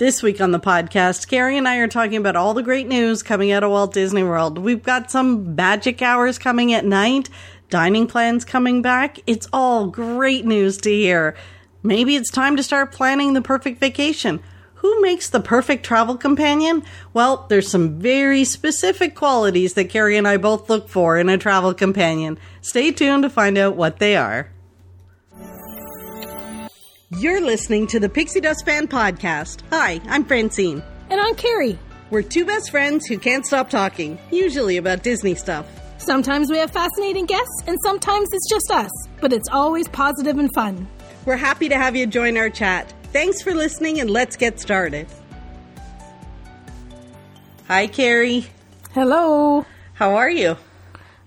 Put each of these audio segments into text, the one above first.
This week on the podcast, Carrie and I are talking about all the great news coming out of Walt Disney World. We've got some magic hours coming at night, dining plans coming back. It's all great news to hear. Maybe it's time to start planning the perfect vacation. Who makes the perfect travel companion? Well, there's some very specific qualities that Carrie and I both look for in a travel companion. Stay tuned to find out what they are. You're listening to the Pixie Dust Fan Podcast. Hi, I'm Francine. And I'm Carrie. We're two best friends who can't stop talking, usually about Disney stuff. Sometimes we have fascinating guests, and sometimes it's just us, but it's always positive and fun. We're happy to have you join our chat. Thanks for listening, and let's get started. Hi, Carrie. Hello. How are you?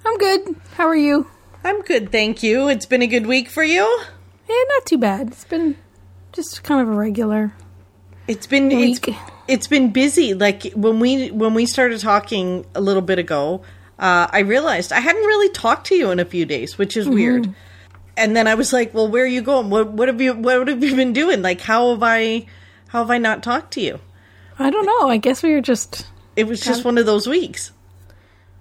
I'm good. How are you? I'm good, thank you. It's been a good week for you? Eh, not too bad. It's been just kind of a regular. It's been Week. it's, it's been busy. Like when we when we started talking a little bit ago, uh, I realized I hadn't really talked to you in a few days, which is weird. And then I was like, "Well, where are you going? What what have you what have you been doing? Like how have I how have I not talked to you?" I don't know. I guess we were just It was just one of those weeks.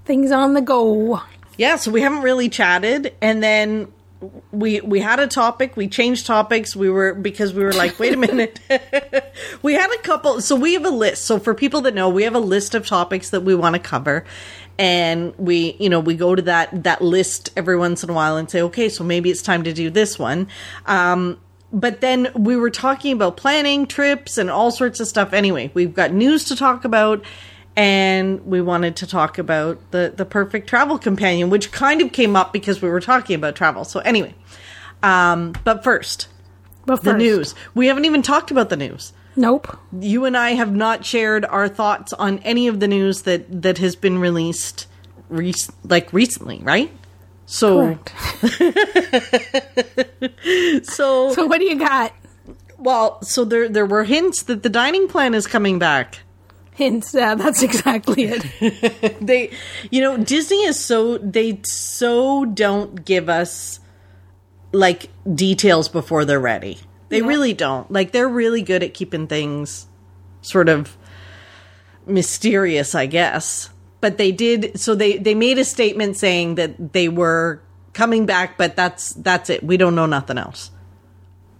things on the go. Yeah, so we haven't really chatted and then we we had a topic, we changed topics, we were because we were like, wait a minute. we had a couple so we have a list. So for people that know, we have a list of topics that we want to cover. And we, you know, we go to that that list every once in a while and say, okay, so maybe it's time to do this one. Um but then we were talking about planning trips and all sorts of stuff anyway. We've got news to talk about and we wanted to talk about the the perfect travel companion which kind of came up because we were talking about travel. So anyway um but first But the news. We haven't even talked about the news. Nope. you and i have not shared our thoughts on any of the news that that has been released rec- like recently right? So so So what do you got? well so there there were hints that the dining plan is coming back Hints. Yeah, that's exactly it. they you know disney is so they so don't give us like details before they're ready they Yeah. really don't like they're really good at keeping things sort of mysterious i guess but they did so they they made a statement saying that they were coming back but that's that's it we don't know nothing else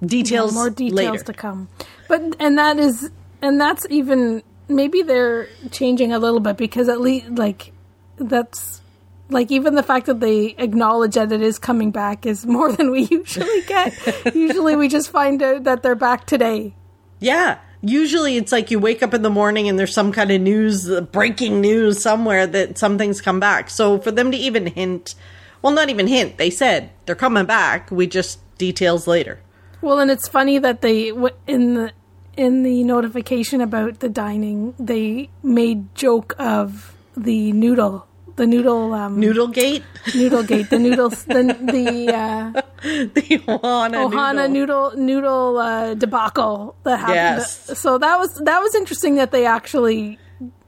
details More details later. to come. But and that is and that's even maybe they're changing a little bit because at least like that's like even the fact that they acknowledge that it is coming back is more than we usually get. usually we just find out that they're back today. Yeah. Usually it's like you wake up in the morning and there's some kind of news, breaking news somewhere that something's come back. So for them to even hint, well, not even hint, they said they're coming back. We just details later. Well, and it's funny that they in the in the notification about the dining, they made joke of the noodle, the noodle um, Noodlegate? noodle gate, the noodles, the the uh, the Ohana, Ohana noodle. noodle noodle uh, debacle that happened. Yes. So that was that was interesting that they actually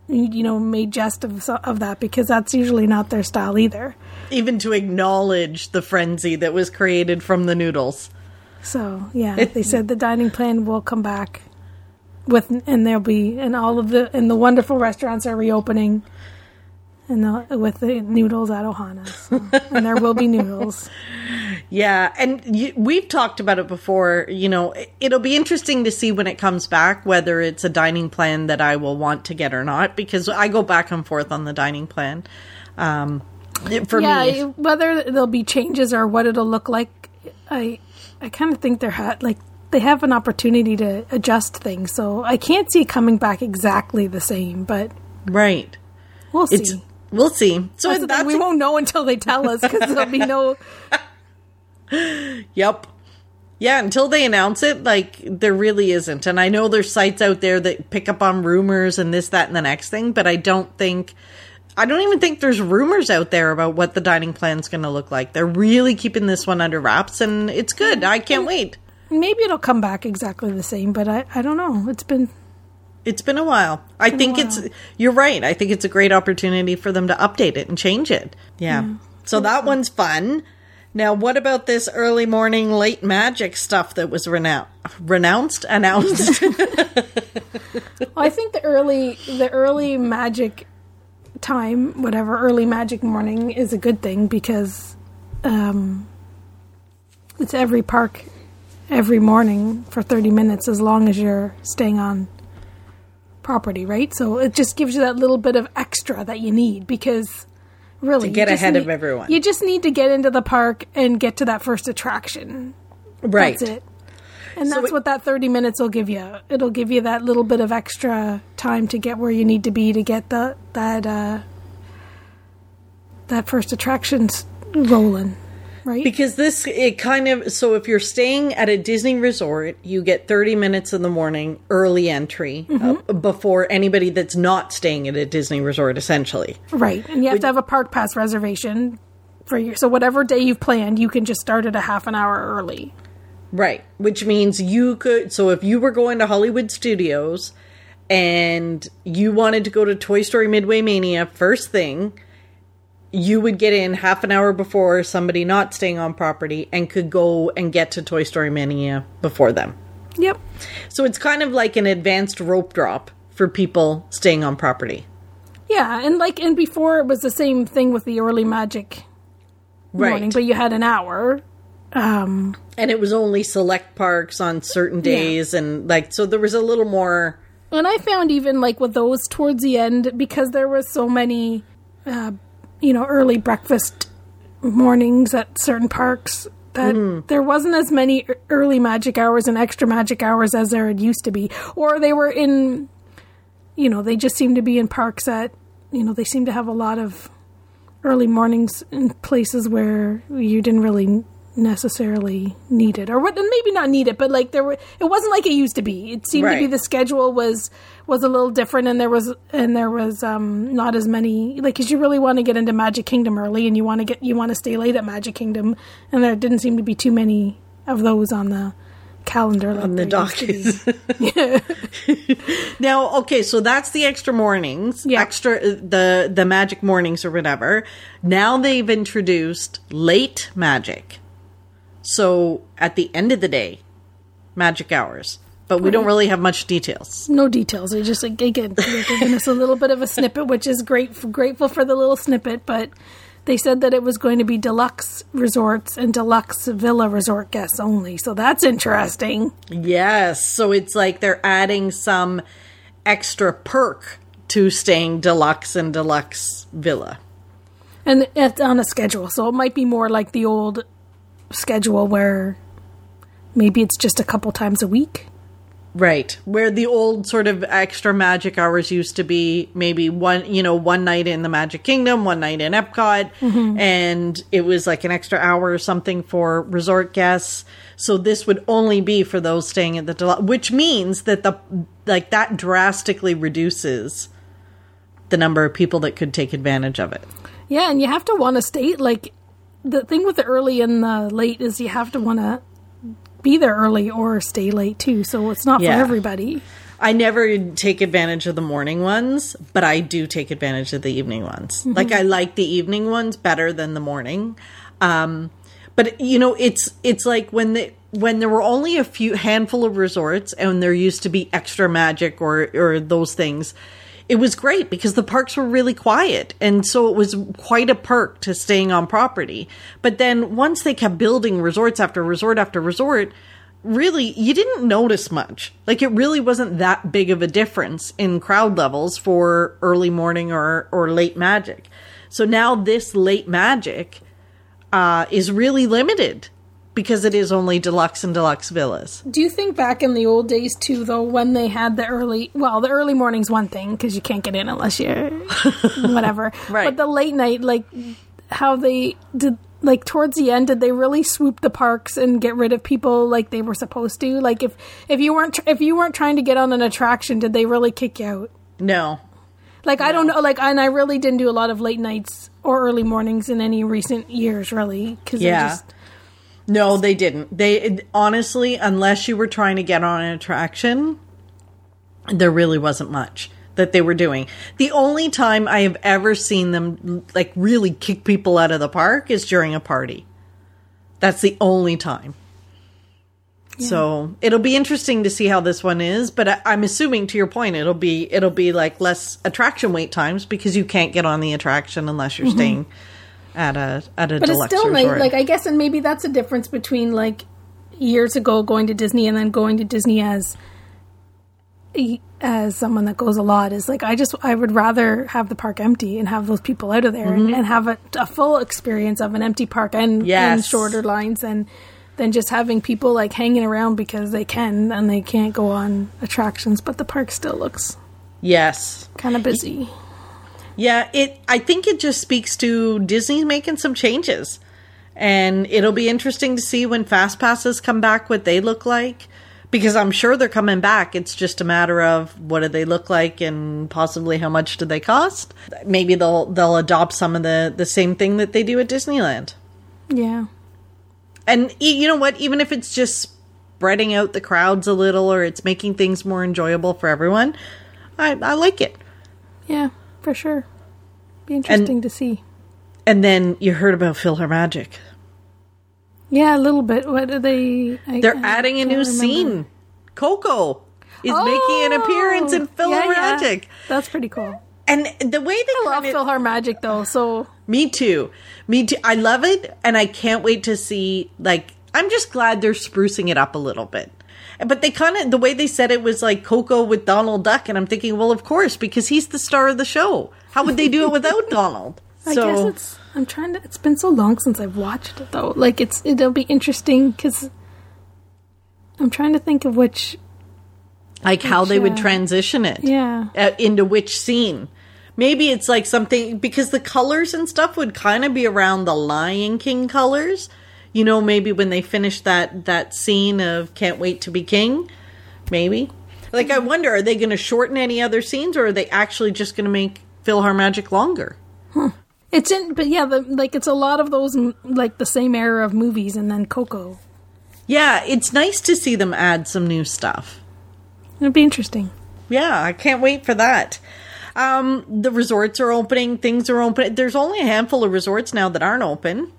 you know made jest of of that because that's usually not their style either. Even to acknowledge the frenzy that was created from the noodles. So yeah, they said the dining plan will come back with and there'll be and all of the and the wonderful restaurants are reopening. And the, with the noodles at Ohana, so, and there will be noodles. Yeah, and you, we've talked about it before. You know, it- it'll be interesting to see when it comes back whether it's a dining plan that I will want to get or not because I go back and forth on the dining plan. Um, for yeah, me, whether there'll be changes or what it'll look like, I I kind of think they're ha- like they have an opportunity to adjust things. So I can't see it coming back exactly the same, but right? we'll see. It's we'll see. So That's that's, we won't know until they tell us because there'll be no. Yep. Yeah, until they announce it, like there really isn't. And I know there's sites out there that pick up on rumors and this, that, and the next thing, but I don't think I don't even think there's rumors out there about what the dining plan's gonna look like. They're really keeping this one under wraps and it's good. Mm-hmm. I can't wait. Maybe it'll come back exactly the same, but I, I don't know. It's been It's been a while. I think it's you're right. I think it's a great opportunity for them to update it and change it. Yeah. So that one's fun. Now, what about this early morning, late magic stuff that was renou- renounced, announced? Well, I think the early the early magic time, whatever early magic morning, is a good thing because um, it's every park every morning for thirty minutes as long as you're staying on property, right? So it just gives you that little bit of extra that you need because really To get ahead of everyone. You just need to get into the park and get to that first attraction. right. That's it. And that's what that 30 minutes will give you. It'll give you that little bit of extra time to get where you need to be to get the that uh that first attractions rolling, right? Because this, it kind of, so if you're staying at a Disney resort, you get 30 minutes in the morning, early entry, uh, before anybody that's not staying at a Disney resort, essentially. right. And you have to have a park pass reservation for your so whatever day you've planned, you can just start at a half an hour early. Right. Which means you could, so if you were going to Hollywood Studios and you wanted to go to Toy Story Midway Mania first thing, you would get in half an hour before somebody not staying on property and could go and get to Toy Story Mania before them. Yep. So it's kind of like an advanced rope drop for people staying on property. Yeah, and like and before it was the same thing with the early magic morning, but you had an hour. Um and it was only select parks on certain days and like so there was a little more And I found even like with those towards the end, because there was so many, uh, you know, early breakfast mornings at certain parks, that hmm. there wasn't as many early magic hours and extra magic hours as there had used to be. Or they were in, you know, they just seemed to be in parks that, you know, they seem to have a lot of early mornings in places where you didn't really necessarily need it or what maybe not need it but like there were it wasn't like it used to be it seemed to be the schedule was was a little different and there was and there was um not as many like because you really want to get into magic kingdom early and you want to get you want to stay late at magic kingdom and there didn't seem to be too many of those on the calendar like on the there used docket. now, okay, so that's the extra mornings, Yeah. extra the the magic mornings or whatever. Now they've introduced late magic. So at the end of the day, magic hours. But we don't really have much details. no details They're just like again they're giving us a little bit of a snippet which is great grateful for the little snippet but they said that it was going to be deluxe resorts and deluxe villa resort guests only so that's interesting Yes. So it's like they're adding some extra perk to staying deluxe and deluxe villa. and it's on a schedule so it might be more like the old schedule where maybe it's just a couple times a week Right. Where the old sort of extra magic hours used to be maybe one, you know, one night in the Magic Kingdom, one night in Epcot, mm-hmm. and it was like an extra hour or something for resort guests. So this would only be for those staying at the deluxe, which means that the like that drastically reduces the number of people that could take advantage of it. Yeah, and you have to want to stay. Like the thing with the early and the late is you have to want to be there early or stay late too. So it's not Yeah. for everybody. I never take advantage of the morning ones, but I do take advantage of the evening ones. Like I like the evening ones better than the morning. Um, but you know, it's it's like when the when there were only a few handful of resorts and there used to be extra magic or or those things. It was great because the parks were really quiet. And so it was quite a perk to staying on property. But then once they kept building resorts after resort after resort, really you didn't notice much like it really wasn't that big of a difference in crowd levels for early morning or or late magic so now this late magic uh is really limited because it is only deluxe and deluxe villas Do you think back in the old days too, though, when they had the early? Well, the early morning's one thing because you can't get in unless you're whatever. Right. But the late night, like how they did, like towards the end, did they really swoop the parks and get rid of people like they were supposed to? Like if if you weren't tr- if you weren't trying to get on an attraction, did they really kick you out? no Like I don't know, like and I really didn't do a lot of late nights or early mornings in any recent years, really, because Yeah. just no they didn't. They it- honestly unless you were trying to get on an attraction there really wasn't much that they were doing. The only time i have ever seen them like really kick people out of the park is during a party. That's the only time. So it'll be interesting to see how this one is, but I, I'm assuming to your point, it'll be it'll be like less attraction wait times because you can't get on the attraction unless you're mm-hmm. staying at a at a Mm-hmm. But it's still nice. Like I guess, and maybe that's a difference between like years ago going to Disney and then going to Disney as as someone that goes a lot is like I just I would rather have the park empty and have those people out of there and, and have a, a full experience of an empty park and, and shorter lines and than just having people like hanging around because they can and they can't go on attractions but the park still looks yes, kind of busy. Yeah, it. I think it just speaks to Disney making some changes, and it'll be interesting to see when fast passes come back what they look like, because I'm sure they're coming back. It's just a matter of what do they look like and possibly how much do they cost. Maybe they'll they'll adopt some of the the same thing that they do at Disneyland. Yeah. And e- you know what? Even if it's just spreading out the crowds a little, or it's making things more enjoyable for everyone, I I like it. Yeah, for sure. Be interesting to see. And then you heard about PhilharMagic. Yeah, a little bit. What are they? I, They're I adding a new remember. scene. Coco is making an appearance in Oh, yeah, yeah. PhilharMagic. That's pretty cool. And the way they I love kinda- PhilharMagic though, so Me too. Me too. I love it and I can't wait to see like I'm just glad they're sprucing it up a little bit. But they kind of the way they said it was like Coco with Donald Duck and I'm thinking, well, of course, because he's the star of the show. How would they do it without Donald? I guess it's. I'm trying to. It's been so long since I've watched it though. Like it's. It'll be interesting because I'm trying to think of which. like how they would uh, transition it. Yeah. uh, into which scene. Maybe it's like something because the colors and stuff would kind of be around the Lion King colors. You know, maybe when they finish that that scene of "Can't Wait to Be King," maybe. Like, I wonder, are they going to shorten any other scenes, or are they actually just going to make PhilharMagic longer? It's in, but yeah, the, like it's a lot of those like the same era of movies, and then Coco. Yeah, it's nice to see them add some new stuff. It'd be interesting. Yeah, I can't wait for that. Um, the resorts are opening, things are open. There's only a handful of resorts now that aren't open.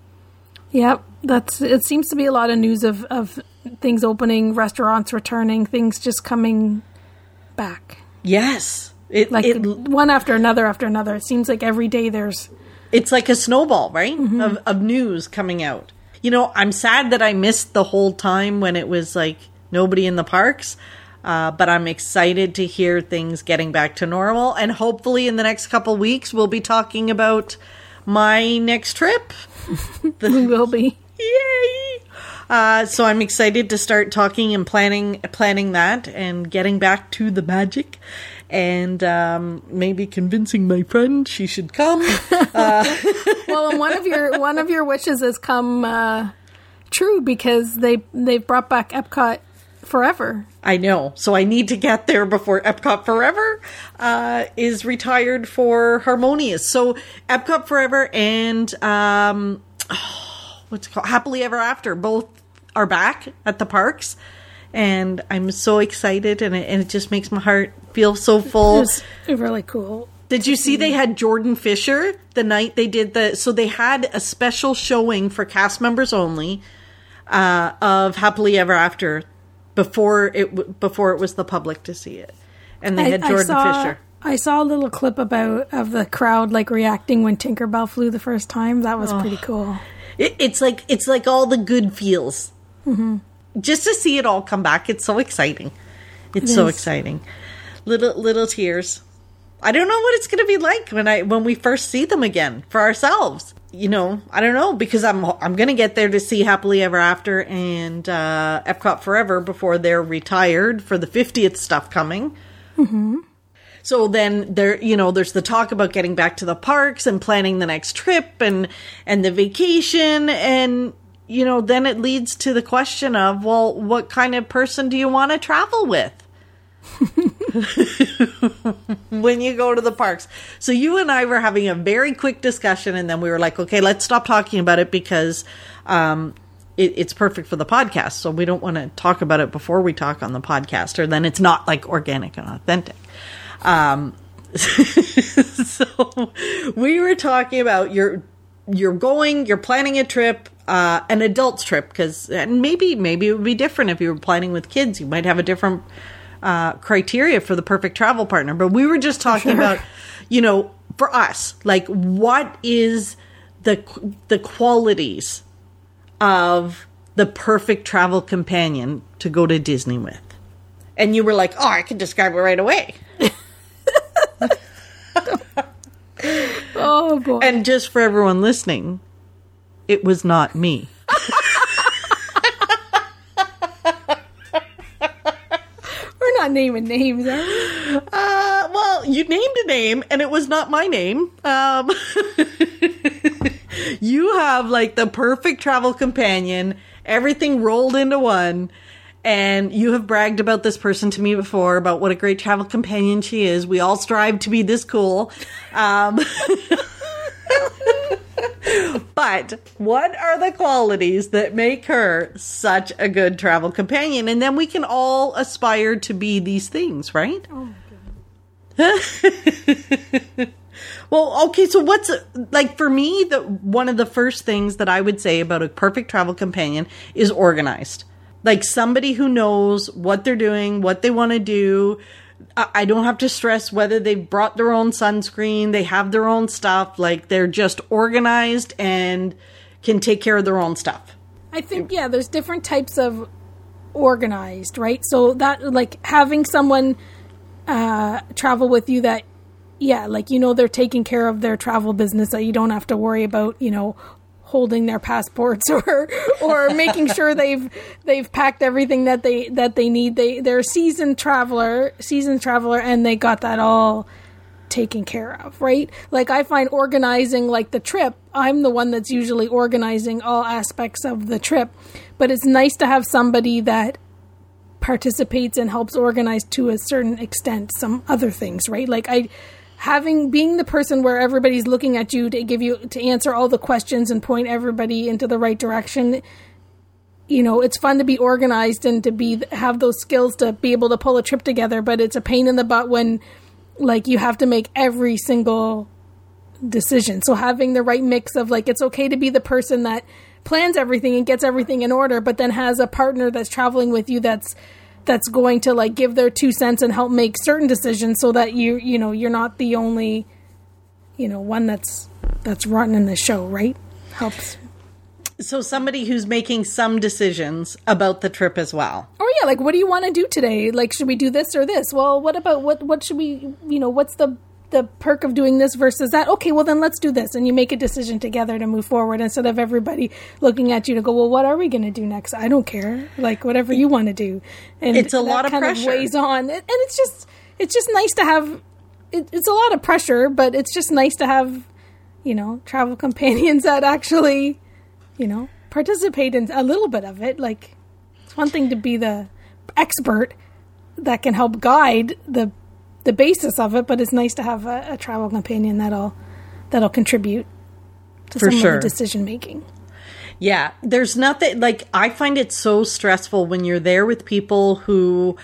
Yep, that's. It seems to be a lot of news of of things opening, restaurants returning, things just coming back. Yes. It, Like it, one after another after another. It seems like every day there's it's like a snowball, right? Of, of news coming out. You know, I'm sad that I missed the whole time when it was like nobody in the parks. Uh, but I'm excited to hear things getting back to normal. And hopefully, in the next couple weeks, we'll be talking about my next trip. we will be. Yay! Uh, so I'm excited to start talking and planning planning that and getting back to the magic and um, maybe convincing my friend she should come. Well, and one of your one of your wishes has come uh, true because they they've brought back Epcot forever. I know. So I need to get there before Epcot Forever uh, is retired for Harmonious. So Epcot Forever and um, what's it called? Happily Ever After both are back at the parks. And I'm so excited, and it, and it just makes my heart feel so It full. was really cool. Did you see they had Jordan Fisher the night they did the? So they had a special showing for cast members only uh, of Happily Ever After before it before it was the public to see it, and they had Jordan saw, Fisher. I saw a little clip about of the crowd like reacting when Tinkerbell flew the first time. That was pretty cool. It, it's like it's like all the good feels. Mm-hmm. Just to see it all come back, it's so exciting. It's It so is. exciting. Little little tears. I don't know what it's going to be like when I when we first see them again for ourselves. You know, I don't know because I'm I'm going to get there to see Happily Ever After and uh, Epcot Forever before they're retired for the 50th stuff coming. So then there, you know, there's the talk about getting back to the parks and planning the next trip and and the vacation and you know, then it leads to the question of, well, what kind of person do you want to travel with? when you go to the parks. So you and I were having a very quick discussion and then we were like, okay, let's stop talking about it because um it, it's perfect for the podcast. So we don't want to talk about it before we talk on the podcast, or then it's not like organic and authentic. Um, so we were talking about you're you're going, you're planning a trip. uh, an adult's trip because and maybe maybe it would be different if you were planning with kids. You might have a different uh, criteria for the perfect travel partner. But we were just talking Sure. about, you know, for us, like what is the the qualities of the perfect travel companion to go to Disney with? And you were like, "Oh, I can describe it right away." Oh boy. And just for everyone listening, it was not me. Not naming names? Uh, well, you named a name, and it was not my name. Um, you have like the perfect travel companion, everything rolled into one. And you have bragged about this person to me before about what a great travel companion she is. We all strive to be this cool. Um, but what are the qualities that make her such a good travel companion? And then we can all aspire to be these things, right? Oh my god! Well, okay, so what's like for me the one of the first things that I would say about a perfect travel companion is organized. Like somebody who knows what they're doing, what they want to do. I don't have to stress whether they've brought their own sunscreen, they have their own stuff, like they're just organized and can take care of their own stuff. I think yeah, there's different types of organized, right? So that like having someone uh travel with you that yeah, like you know they're taking care of their travel business that you don't have to worry about, you know, holding their passports or or making sure they've they've packed everything that they that they need. They they're a seasoned traveler, seasoned traveler and they got that all taken care of, right? Like I find organizing like the trip, I'm the one that's usually organizing all aspects of the trip, but it's nice to have somebody that participates and helps organize to a certain extent some other things, right? Like I having being the person where everybody's looking at you to give you to answer all the questions and point everybody into the right direction you know it's fun to be organized and to be have those skills to be able to pull a trip together but it's a pain in the butt when like you have to make every single decision. So having the right mix of like it's okay to be the person that plans everything and gets everything in order but then has a partner that's traveling with you that's that's going to like give their two cents and help make certain decisions so that you you know you're not the only you know one that's that's running the show right? Helps. So somebody who's making some decisions about the trip as well. or yeah like what do you want to do today? Like should we do this or this? Well what about what what should we you know what's the the perk of doing this versus that okay well then let's do this. And you make a decision together to move forward instead of everybody looking at you to go well what are we going to do next? I don't care. Like whatever you want to do. And It's a lot of kind pressure. weighs on. And it's just it's just nice to have it, it's a lot of pressure but it's just nice to have you know travel companions that actually you know participate in a little bit of it. Like it's one thing to be the expert that can help guide the the basis of it, but it's nice to have a, a travel companion that'll that'll contribute to For some sure. of the decision making. Yeah, there's nothing like I find it so stressful when you're there with people who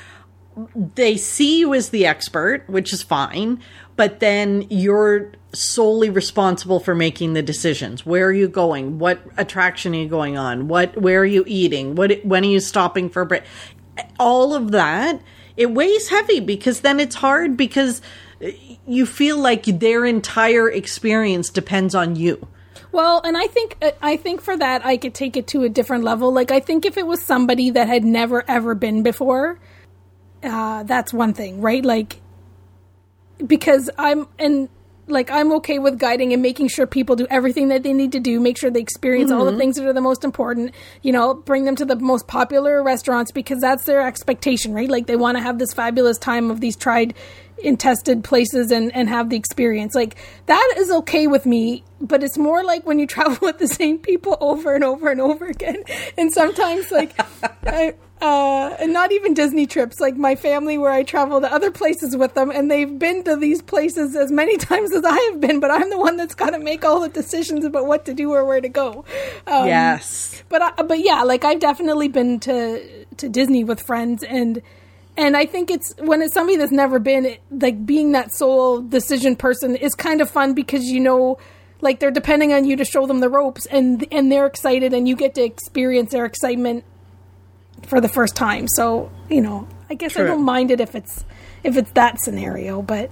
they see you as the expert, which is fine, but then you're solely responsible for making the decisions. Where are you going? What attraction are you going on? What where are you eating? What when are you stopping for break? All of that it weighs heavy because then it's hard because you feel like their entire experience depends on you. Well, and I think uh, I think for that I could take it to a different level. Like I think if it was somebody that had never ever been before, uh, that's one thing, right? Like because I'm and like I'm okay with guiding and making sure people do everything that they need to do, make sure they experience all the mm-hmm. things that are the most important, you know, bring them to the most popular restaurants because that's their expectation, right? Like they want to have this fabulous time of these tried and tested places and and have the experience. Like that is okay with me, but it's more like when you travel with the same people over and over and over again. And sometimes like I uh, and not even Disney trips, like my family where I travel to other places with them, and they've been to these places as many times as I have been, but I'm the one that's got to make all the decisions about what to do or where to go. Um, yes. but I, but yeah, like I've definitely been to to Disney with friends, and and I think it's when it's somebody that's never been, it, like being that sole decision person is kind of fun because you know. like they're depending on you to show them the ropes and and they're excited and you get to experience their excitement for the first time so you know i guess True. i don't mind it if it's if it's that scenario but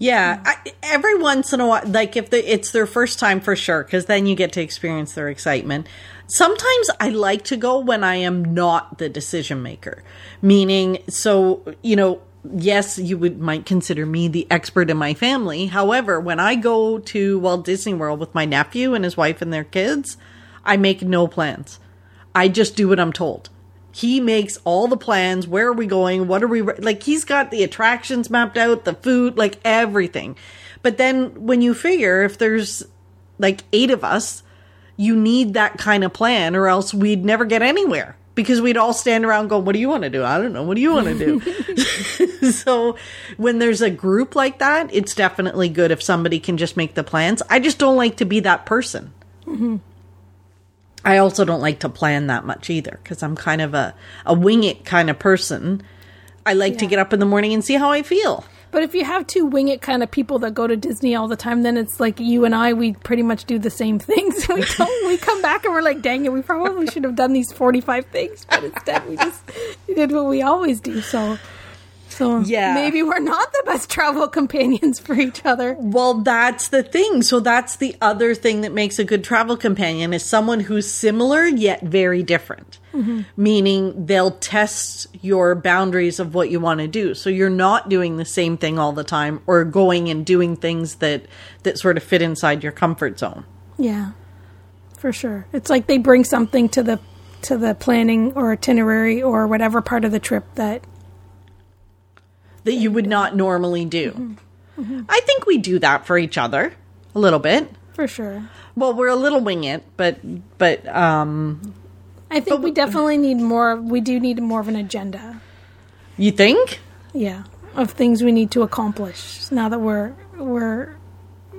Yeah, I, every once in a while, like if the, it's their first time for sure, because then you get to experience their excitement. Sometimes I like to go when I am not the decision maker, meaning, so you know, yes, you would might consider me the expert in my family. However, when I go to Walt Disney World with my nephew and his wife and their kids, I make no plans. I just do what I'm told. He makes all the plans. Where are we going? What are we like? He's got the attractions mapped out, the food, like everything. But then when you figure if there's like eight of us, you need that kind of plan, or else we'd never get anywhere because we'd all stand around going, What do you want to do? I don't know. What do you want to do? so when there's a group like that, it's definitely good if somebody can just make the plans. I just don't like to be that person. Mm-hmm. I also don't like to plan that much either because I'm kind of a, a wing it kind of person. I like to get up in the morning and see how I feel. but if you have two wing it kind of people that go to disney all the time then it's like you and i we pretty much do the same things we don't we come back and we're like dang it we probably should have done these 45 things but instead we just did what we always do so so Yeah. maybe we're not the best travel companions for each other Well, that's the thing. So that's the other thing that makes a good travel companion is someone who's similar yet very different. Mm-hmm. Meaning they'll test your boundaries of what you want to do. So you're not doing the same thing all the time or going and doing things that that sort of fit inside your comfort zone. Yeah, for sure. It's like they bring something to the to the planning or itinerary or whatever part of the trip that that you would not normally do. I think we do that for each other a little bit. for sure. Well, we're a little wing it, but but um I think we definitely need more. We do need more of an agenda. you think? Yeah, of things we need to accomplish now that we're we're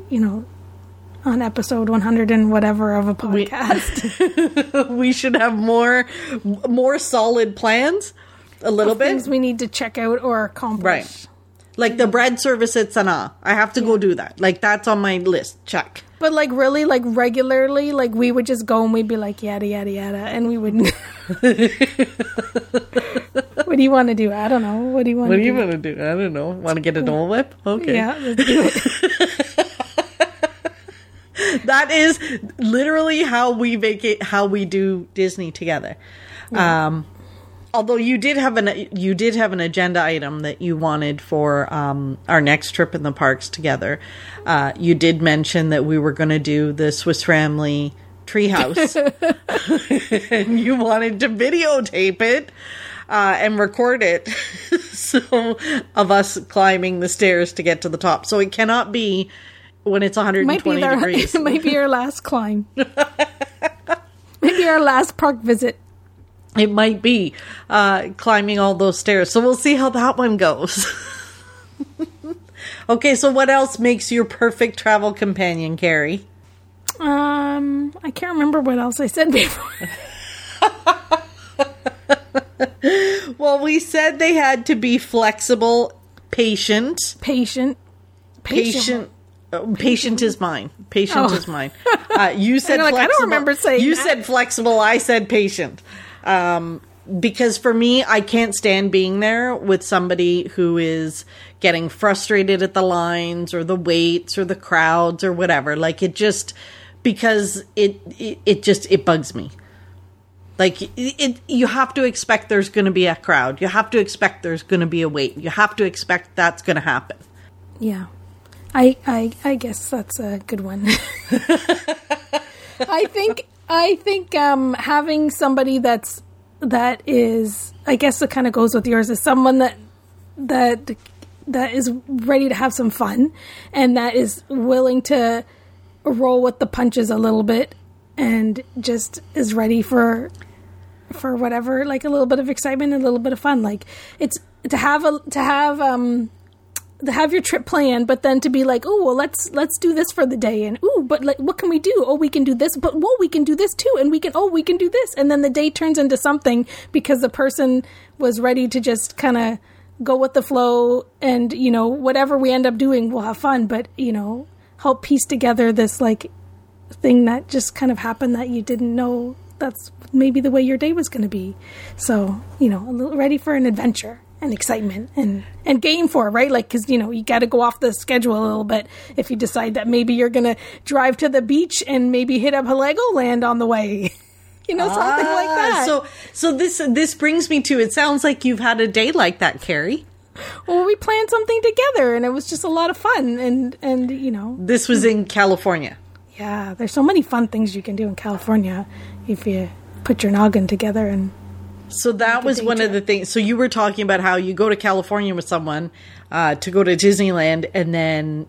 you know on episode 100 and whatever of a podcast. we should have more more solid plans a little bit things we need to check out or accomplish. right like the bread service at Sanaa. I have to go do that. Like that's on my list. Check. But like really, like regularly, like we would just go and we'd be like yada yada yada, and we wouldn't. what do you want to do? I don't know. What do you want What to do you do? want to do? I don't know. Want to get a Dole Whip? Okay. Yeah, let's do it. That is literally how we vacate how we do Disney together. Um although you did have an you did have an agenda item that you wanted for um our next trip in the parks together. Uh you did mention that we were going to do the Swiss Family treehouse. and you wanted to videotape it. Uh, and record it so of us climbing the stairs to get to the top so it cannot be when it's 120 might be our, degrees it might be our last climb. Maybe our last park visit. It might be uh, climbing all those stairs. So we'll see how that one goes. okay, so what else makes your perfect travel companion, Carrie? Um, I can't remember what else I said before. Well, we said they had to be flexible, patient. Patient. Patient. uh, Patient is mine. Patient Oh. is mine. Uh, you said like, I don't remember saying You that. said flexible. I said patient. Um, because for me, I can't stand being there with somebody who is getting frustrated at the lines or the waits or the crowds or whatever. Like it just because it it, it just it bugs me. Like it, it, you have to expect there's going to be a crowd. You have to expect there's going to be a wait. You have to expect that's going to happen. Yeah. I, I I guess that's a good one. I think I think um, having somebody that's that is I guess it kind of goes with yours is someone that that that is ready to have some fun and that is willing to roll with the punches a little bit and just is ready for for whatever like a little bit of excitement a little bit of fun. Like it's to have a to have um have your trip planned, but then to be like, oh well, let's let's do this for the day, and oh, but like, what can we do? Oh, we can do this, but whoa, we can do this too, and we can oh, we can do this, and then the day turns into something because the person was ready to just kind of go with the flow, and you know whatever we end up doing, we'll have fun, but you know help piece together this like thing that just kind of happened that you didn't know that's maybe the way your day was going to be. So, you know, a little ready for an adventure and excitement and and game for it, right? Like cuz you know, you got to go off the schedule a little bit if you decide that maybe you're going to drive to the beach and maybe hit up Legoland on the way. you know, something like Ah, that. So, so this this brings me to. It sounds like you've had a day like that, Carrie. well, we planned something together and it was just a lot of fun and and you know, This was in California. yeah, there's so many fun things you can do in California if you put your noggin together and So that was one of the things. So you were talking about how you go to California with someone uh, to go to Disneyland, and then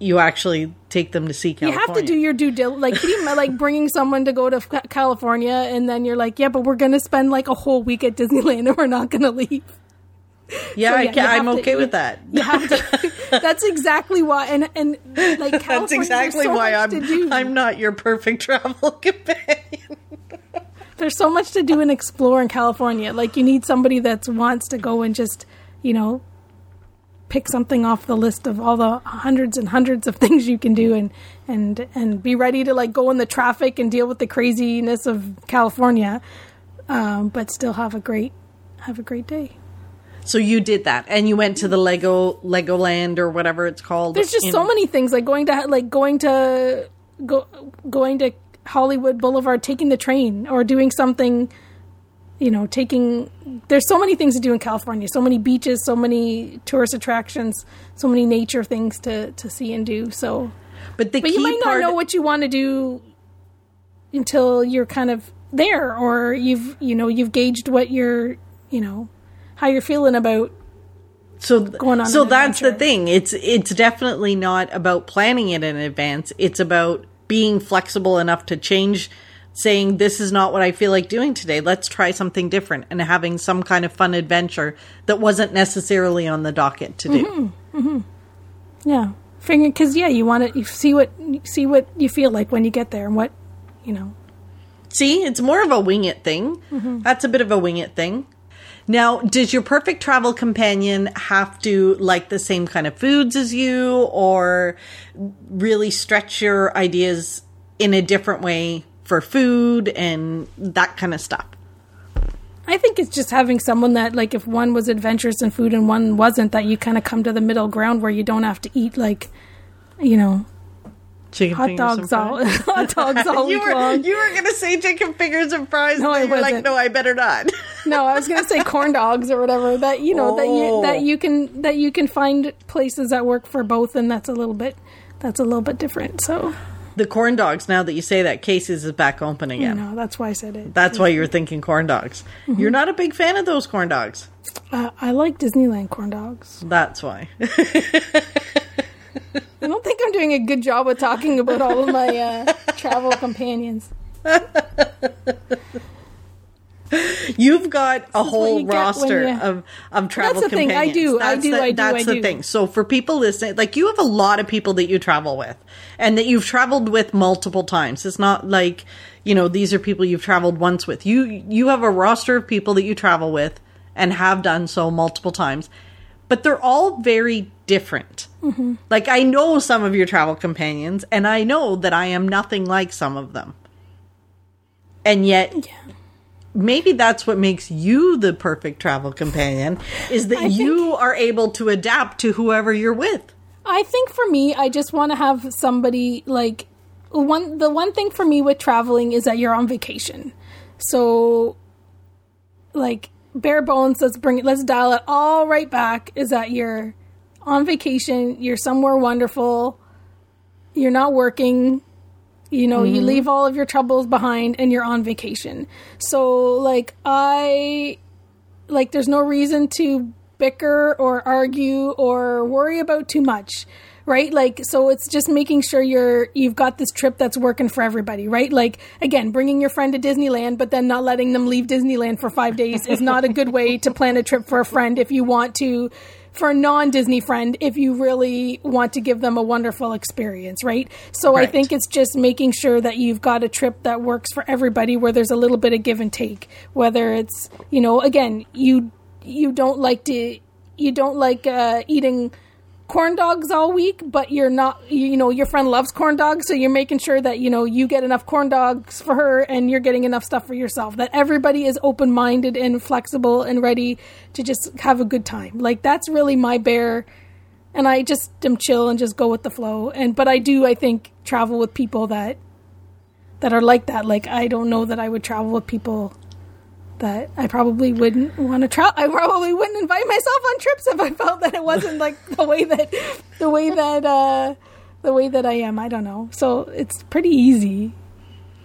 you actually take them to see California. you have to do your due diligence. Like, can you like bringing someone to go to California and then you're like, yeah, but we're going to spend like a whole week at Disneyland and we're not going to leave. yeah, So, I yeah, ca- you have I'm to- okay you- with that. You have to. that's exactly why. And and like California, That's exactly so why I'm. I'm not your perfect travel companion. There's so much to do and explore in California. Like you need somebody that wants to go and just, you know, pick something off the list of all the hundreds and hundreds of things you can do and and and be ready to like go in the traffic and deal with the craziness of California, um, but still have a great have a great day. So you did that, and you went to the Lego Legoland or whatever it's called. There's just in- so many things like going to like going to go going to Hollywood Boulevard, taking the train, or doing something. You know, taking there's so many things to do in California. So many beaches, so many tourist attractions, so many nature things to to see and do. So, But the but you might not know what you want to do until you're kind of there, or you've you know you've gauged what you're you know how you're feeling about so going on so that's the thing it's it's definitely not about planning it in advance it's about being flexible enough to change saying this is not what i feel like doing today. Let's try something different and having some kind of fun adventure that wasn't necessarily on the docket to do. Mm-hmm. Yeah, figure because yeah, you want to you see what see what you feel like when you get there and what you know. see? It's more of a wing it thing. Mm-hmm. that's a bit of a wing it thing now does your perfect travel companion have to like the same kind of foods as you or really stretch your ideas in a different way for food and that kind of stuff? I think it's just having someone that like if one was adventurous in food and one wasn't, that you kind of come to the middle ground where you don't have to eat like you know chicken hot fingers and dogs all hot dogs all you week were long. you were gonna say chicken fingers and fries No, and I you're like no i better not No, I was gonna say corn dogs or whatever. That you know that you Oh. that you can that you can find places that work for both, and that's a little bit that's a little bit different. So the corn dogs now that you say that Casey's is back open again know that's why I said it. That's why you were thinking corn dogs. Mm-hmm. You're not a big fan of those corn dogs. Uh, I like Disneyland corn dogs. That's why. I don't think I'm doing a good job of talking about all of my uh, travel companions. You've got a whole you get when roster you- of, of travel companions. That's the thing. I companions. do, I do, the, I do, That's I the do. thing. So for people listening, like you have a lot of people that you travel with and that you've traveled with multiple times. It's not like, you know, these are people you've traveled once with. You you have a roster of people that you travel with and have done so multiple times. But they're all very different. Mm-hmm. Like I know some of your travel companions and I know that I am nothing like some of them. And yet maybe that's what makes you the perfect travel companion is that I think- you are able to adapt to whoever you're with. I think for me, I just want to have somebody like one. The one thing for me with traveling is that you're on vacation, so like bare bones. Let's bring it. Let's dial it all right back. Is that you're on vacation? You're somewhere wonderful. You're not working. You know, you mm-hmm. leave all of your troubles behind, and you're on vacation. So, like, I like there's no reason to bicker or argue or worry about too much right like so it's just making sure you're you've got this trip that's working for everybody right like again bringing your friend to disneyland but then not letting them leave disneyland for 5 days is not a good way to plan a trip for a friend if you want to for a non-disney friend if you really want to give them a wonderful experience right? So i think it's just making sure that you've got a trip that works for everybody where there's a little bit of give and take whether it's you know again you you don't like to you don't like uh, eating corn dogs all week, but you're not, you know, your friend loves corn dogs, so you're making sure that, you know, you get enough corn dogs for her and you're getting enough stuff for yourself. That everybody is open minded and flexible and ready to just have a good time. Like, that's really my bear. And I just am chill and just go with the flow. And, but I do, I think, travel with people that, that are like that. Like, I don't know that I would travel with people that I probably wouldn't want to travel. I probably wouldn't invite myself on trips if I felt that it wasn't like the way that the way that uh, the way that I am. I don't know. So it's pretty easy.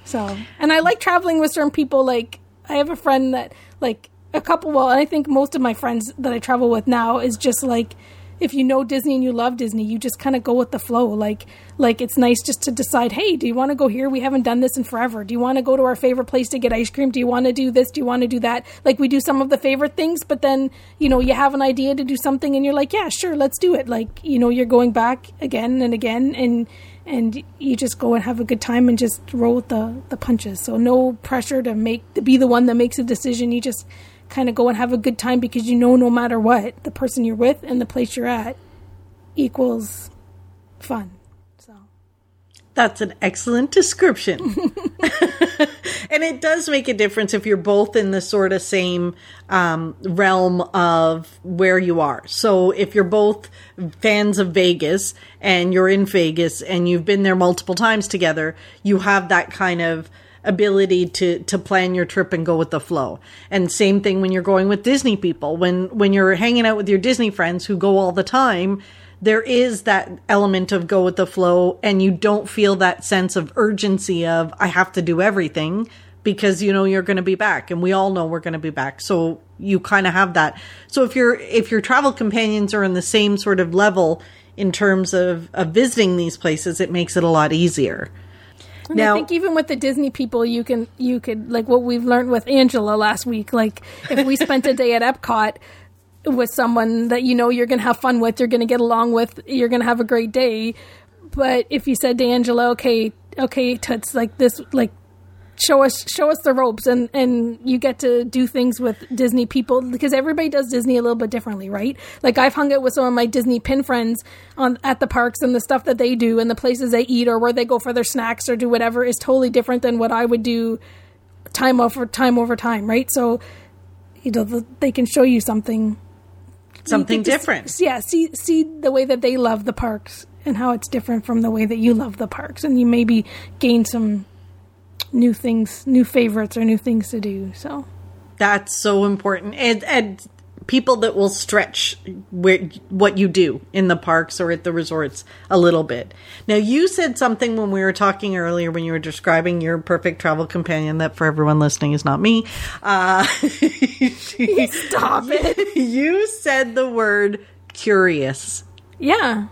So and I like traveling with certain people. Like I have a friend that like a couple. Well, I think most of my friends that I travel with now is just like if you know Disney and you love Disney, you just kind of go with the flow. Like, like it's nice just to decide, hey, do you want to go here? We haven't done this in forever. Do you want to go to our favorite place to get ice cream? Do you want to do this? Do you want to do that? Like we do some of the favorite things, but then you know you have an idea to do something, and you're like, yeah, sure, let's do it. Like you know, you're going back again and again, and and you just go and have a good time and just roll with the the punches. So no pressure to make to be the one that makes a decision. You just kind of go and have a good time because you know no matter what, the person you're with and the place you're at equals fun. So that's an excellent description. and it does make a difference if you're both in the sort of same um, realm of where you are. So if you're both fans of Vegas and you're in Vegas and you've been there multiple times together, you have that kind of ability to to plan your trip and go with the flow. And same thing when you're going with Disney people. When when you're hanging out with your Disney friends who go all the time, there is that element of go with the flow and you don't feel that sense of urgency of I have to do everything because you know you're going to be back and we all know we're going to be back. So you kind of have that. So if your if your travel companions are in the same sort of level in terms of, of visiting these places, it makes it a lot easier. And now, I think even with the Disney people, you can you could like what we've learned with Angela last week. Like if we spent a day at Epcot with someone that you know you're going to have fun with, you're going to get along with, you're going to have a great day. But if you said to Angela, okay, okay, Toots, like this, like show us show us the ropes and and you get to do things with disney people because everybody does disney a little bit differently right? Like i've hung out with some of my disney pin friends on at the parks and the stuff that they do and the places they eat or where they go for their snacks or do whatever is totally different than what i would do time over time over time right? So you know they can show you something. Something different. just, yeah see see the way that they love the parks and how it's different from the way that you love the parks and you maybe gain some new things, new favorites, or new things to do. So that's so important, and and people that will stretch where, what you do in the parks or at the resorts a little bit. Now, you said something when we were talking earlier when you were describing your perfect travel companion that for everyone listening is not me. Uh, Stop it. You said the word curious. Yeah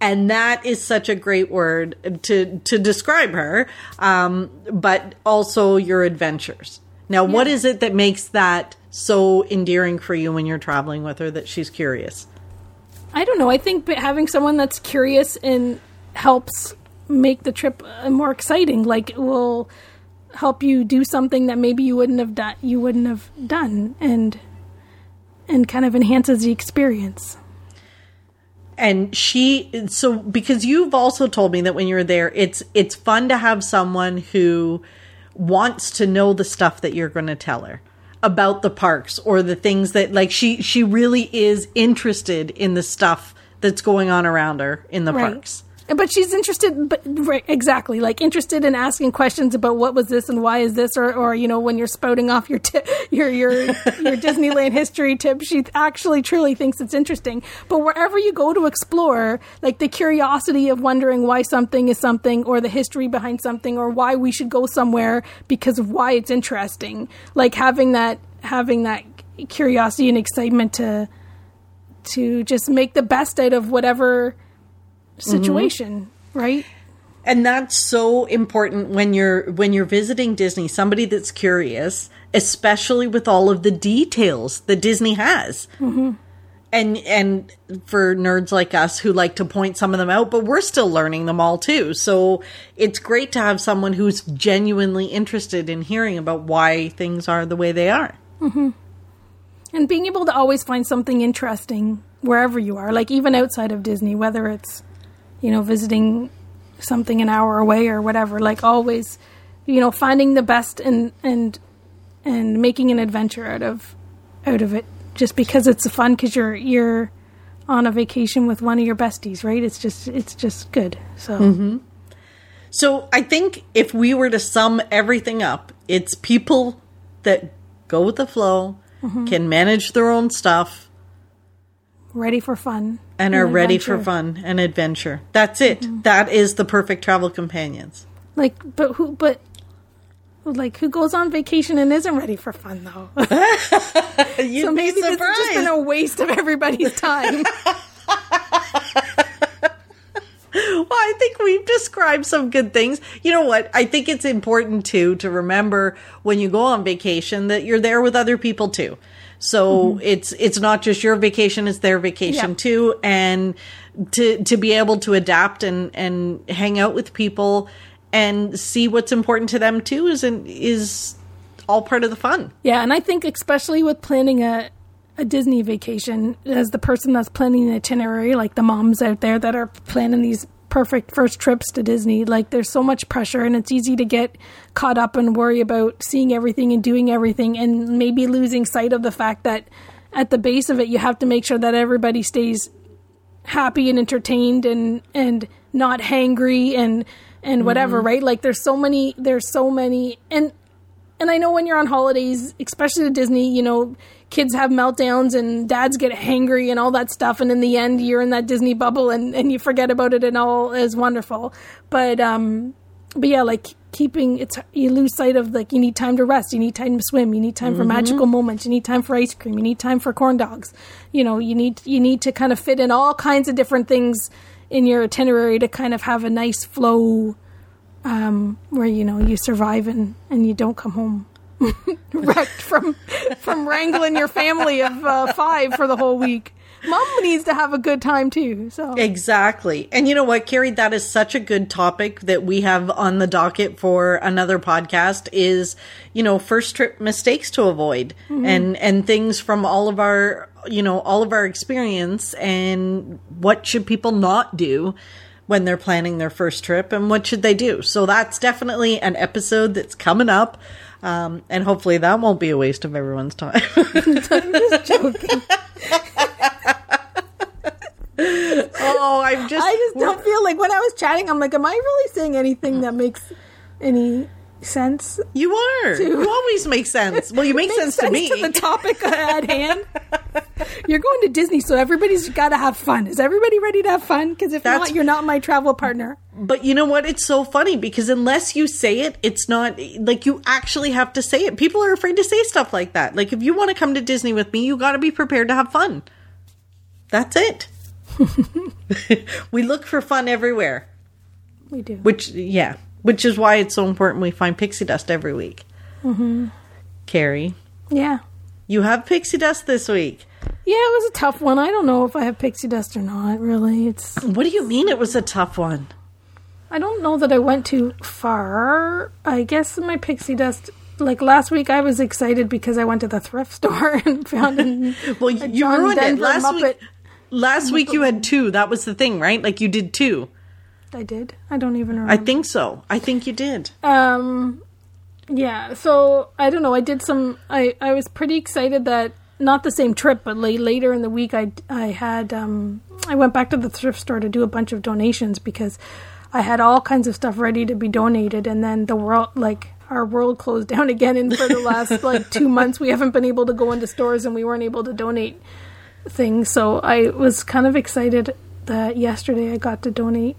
and that is such a great word to to describe her um, but also your adventures. Now yeah. what is it that makes that so endearing for you when you're traveling with her that she's curious? I don't know. I think having someone that's curious and helps make the trip uh, more exciting like will help you do something that maybe you wouldn't have done you wouldn't have done and and kind of enhances the experience and she so because you've also told me that when you're there it's it's fun to have someone who wants to know the stuff that you're going to tell her about the parks or the things that like she she really is interested in the stuff that's going on around her in the right. parks but she's interested but right, exactly like interested in asking questions about what was this and why is this or or you know when you're spouting off your t- your your your Disneyland history tip she actually truly thinks it's interesting. But wherever you go to explore like the curiosity of wondering why something is something or the history behind something or why we should go somewhere because of why it's interesting like having that having that curiosity and excitement to to just make the best out of whatever situation, mm-hmm. right? And that's so important when you're when you're visiting Disney, somebody that's curious, especially with all of the details that Disney has. Mm-hmm. And and for nerds like us who like to point some of them out, but we're still learning them all too. So it's great to have someone who's genuinely interested in hearing about why things are the way they are. Mm-hmm. And being able to always find something interesting wherever you are, like even outside of Disney, whether it's you know visiting something an hour away or whatever. Like always, you know, finding the best and and and making an adventure out of out of it, just because it's fun because you're you're on a vacation with one of your besties, right? It's just it's just good. So. Mm-hmm. So I think if we were to sum everything up, it's people that go with the flow, mm-hmm. can manage their own stuff, ready for fun and are ready for fun and adventure. That's it. Mm-hmm. That is the perfect travel companions. Like, but who? But like, who goes on vacation and isn't ready for fun though? You'd so maybe has just been a waste of everybody's time. well, I think we've described some good things. You know what? I think it's important too to remember when you go on vacation that you're there with other people too. So mm-hmm. it's it's not just your vacation; it's their vacation Yeah. too, and to to be able to adapt and and hang out with people and see what's important to them too is an, is all part of the fun. yeah, and I think especially with planning a a Disney vacation, as the person that's planning the itinerary, like the moms out there that are planning these perfect first trips to Disney, like there's so much pressure and it's easy to get caught up and worry about seeing everything and doing everything and maybe losing sight of the fact that at the base of it you have to make sure that everybody stays happy and entertained and and not hangry and and whatever mm-hmm. right? Like there's so many there's so many and and I know when you're on holidays, especially to Disney, you know, kids have meltdowns and dads get hangry and all that stuff. And in the end, you're in that Disney bubble and, and you forget about it and all is wonderful. But, um, but yeah, like keeping it's, you lose sight of like, you need time to rest, you need time to swim, you need time for magical moments, you need time for ice cream, you need time for corn dogs. You know, you need, you need to kind of fit in all kinds of different things in your itinerary to kind of have a nice flow um, where you know you survive and, and you don't come home wrecked from from wrangling your family of uh, five for the whole week. Mom needs to have a good time too. So Exactly. And you know what, Carrie, that is such a good topic that we have on the docket for another podcast is, you know, first trip mistakes to avoid and and things from all of our, you know, all of our experience and what should people not do when they're planning their first trip and what should they do. So that's definitely an episode that's coming up. Um, and hopefully that won't be a waste of everyone's time. I'm just joking. oh, I'm just I just don't feel like when I was chatting, I'm like, am I really saying anything that makes any sense? You are. You always make sense. Well, you make Makes sense, to me. to the topic at hand. You're going to Disney, so everybody's got to have fun. Is everybody ready to have fun? Because if That's- not, you're not my travel partner. but you know what? It's so funny because unless you say it, it's not like you actually have to say it. People are afraid to say stuff like that. Like if you want to come to Disney with me, you got to be prepared to have fun. That's it. we look for fun everywhere, We do. which yeah, which is why it's so important we find pixie dust every week. Mm-hmm. Carrie, Yeah. You have pixie dust this week. Yeah, it was a tough one. I don't know if I have pixie dust or not, really. It's What do you mean it was a tough one? I don't know that I went too far. I guess my pixie dust like last week I was excited because I went to the thrift store and found an, Well, you John ruined Denver it last Muppet. week. Last week you had two. That was the thing, right? Like you did two. I did. I don't even remember. I think so. I think you did. Um, yeah. So I don't know. I did some. I I was pretty excited that not the same trip, but late, later in the week, I I had um I went back to the thrift store to do a bunch of donations because I had all kinds of stuff ready to be donated, and then the world like. Our world closed down again, and for the last like two months, we haven't been able to go into stores, and we weren't able to donate things. So I was kind of excited that yesterday I got to donate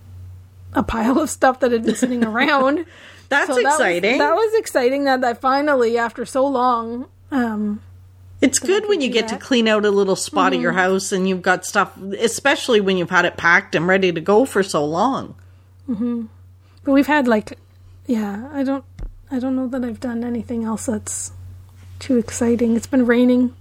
a pile of stuff that had been sitting around. That's So that was- exciting. That was, exciting that I finally, after so long, um, it's good when you get to clean out a little spot of your house and you've got stuff, especially when you've had it packed and ready to go for so long. but we've had like, yeah, I don't, I don't know that I've done anything else that's too exciting. It's been raining,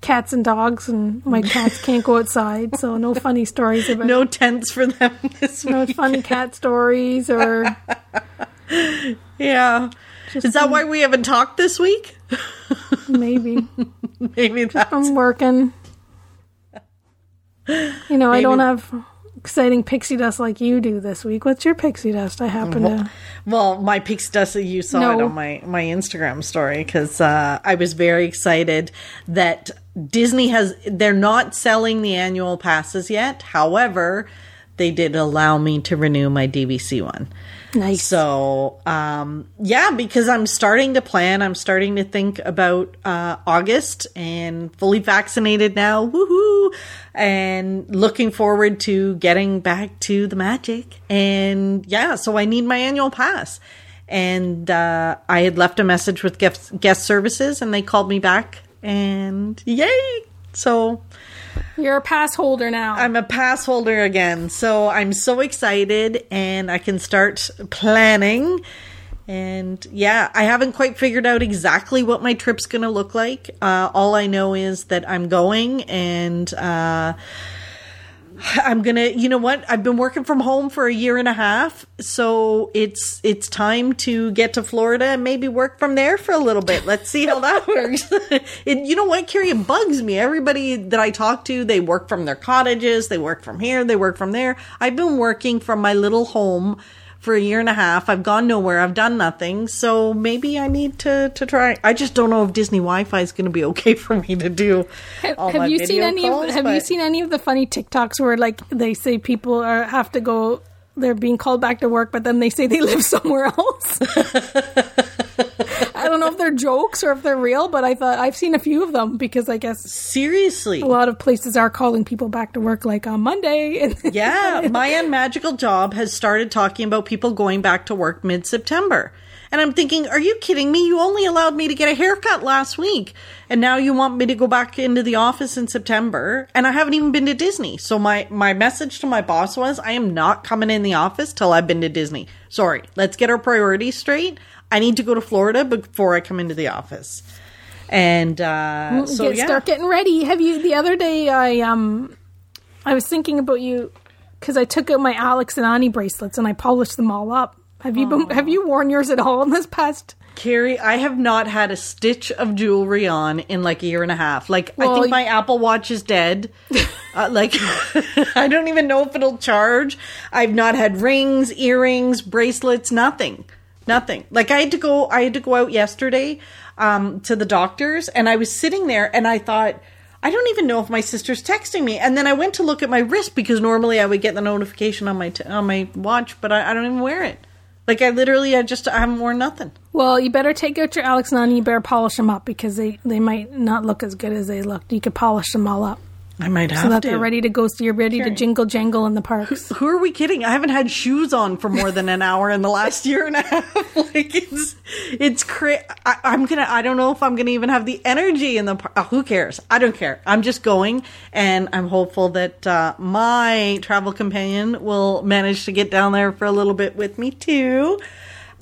cats and dogs, and my cats can't go outside, so no funny stories about No tents for them this no week. funny cat stories or Yeah. just Is that why we haven't talked this week? maybe Maybe that's I'm working. You know, I don't have exciting pixie dust like you do this week. What's your pixie dust? I happen to. Well, my pixie dust, you saw it on my, my Instagram story because uh, I was very excited that Disney has, they're not selling the annual passes yet. However, they did allow me to renew my DVC one. Nice. So, um, yeah, because I'm starting to plan, I'm starting to think about uh, August and fully vaccinated now. Woohoo! And looking forward to getting back to the magic. And yeah, so I need my annual pass. And uh, I had left a message with guest, guest services and they called me back. And yay! So You're a pass holder now. I'm a pass holder again. So I'm so excited and I can start planning. And yeah, I haven't quite figured out exactly what my trip's going to look like. Uh, all I know is that I'm going and, uh, I'm gonna, you know what? I've been working from home for a year and a half, so it's it's time to get to Florida and maybe work from there for a little bit. Let's see how that works. it, you know what, Carrie? It bugs me. Everybody that I talk to, they work from their cottages, they work from here, they work from there. I've been working from my little home for a year and a half. I've gone nowhere. I've done nothing. So maybe I need to to try. I just don't know if Disney Wi-Fi is going to be okay for me to do. all have my you seen any? calls, of, have you seen any of the funny TikToks where like they say people are have to go? They're being called back to work, but then they say they live somewhere else. I don't know if they're jokes or if they're real, but I thought I've seen a few of them because I guess Seriously. a lot of places are calling people back to work like on Monday. Yeah, my unmagical job has started talking about people going back to work mid September. And I'm thinking, are you kidding me? You only allowed me to get a haircut last week. And now you want me to go back into the office in September. And I haven't even been to Disney. So my, my message to my boss was, I am not coming in the office till I've been to Disney. Sorry, let's get our priorities straight. I need to go to Florida before I come into the office. And uh, so, get, yeah. start getting ready. Have you? The other day, I um, I was thinking about you because I took out my Alex and Ani bracelets and I polished them all up. Have you been? Have you worn yours at all in this past? Carrie, I have not had a stitch of jewelry on in like a year and a half. Like, I think my Apple Watch is dead. uh, like, I don't even know if it'll charge. I've not had rings, earrings, bracelets, nothing. Nothing. Like, I had to go, I had to go out yesterday, um, to the doctor's and I was sitting there and I thought, I don't even know if my sister's texting me. And then I went to look at my wrist because normally I would get the notification on my, t- on my watch, but I, I don't even wear it. Like, I literally, I just, I haven't worn nothing. Well, you better take out your Alex and Ani. You better polish them up because they they might not look as good as they looked. You could polish them all up I might have to. so that to. they're ready to go. So you're ready to jingle jangle in the parks. Who are we kidding? I haven't had shoes on for more than an hour in the last year and a half. like it's it's cra- I, I'm gonna. I don't know if I'm gonna even have the energy in the. par- Oh, who cares? I don't care. I'm just going, and I'm hopeful that uh, my travel companion will manage to get down there for a little bit with me too.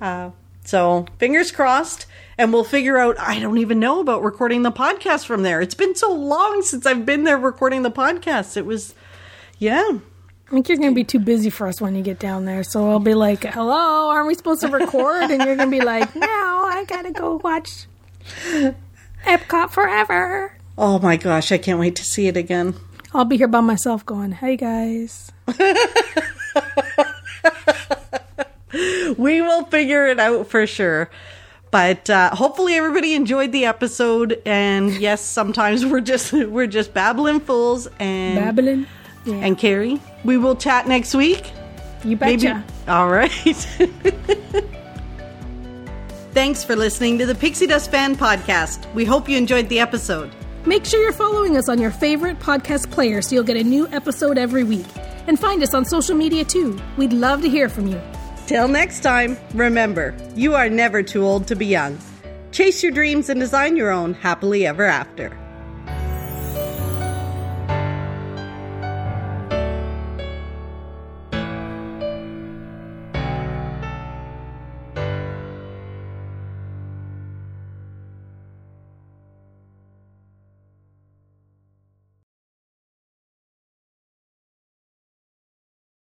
Uh, so fingers crossed. And we'll figure out. I don't even know about recording the podcast from there. It's been so long since I've been there recording the podcast. It was, yeah. I think you're going to be too busy for us when you get down there. So I'll be like, "Hello, aren't we supposed to record?" And you're going to be like, "No, I gotta go watch Epcot forever." Oh my gosh, I can't wait to see it again. I'll be here by myself, going, "Hey guys." We will figure it out for sure. But uh, hopefully everybody enjoyed the episode. And yes, sometimes we're just we're just babbling fools. And babbling. Yeah. and Carrie, we will chat next week. you Maybe. betcha. All right. Thanks for listening to the Pixie Dust Fan Podcast. We hope you enjoyed the episode. Make sure you're following us on your favorite podcast player so you'll get a new episode every week. And find us on social media too. We'd love to hear from you. Till next time, remember, you are never too old to be young. Chase your dreams and design your own happily ever after.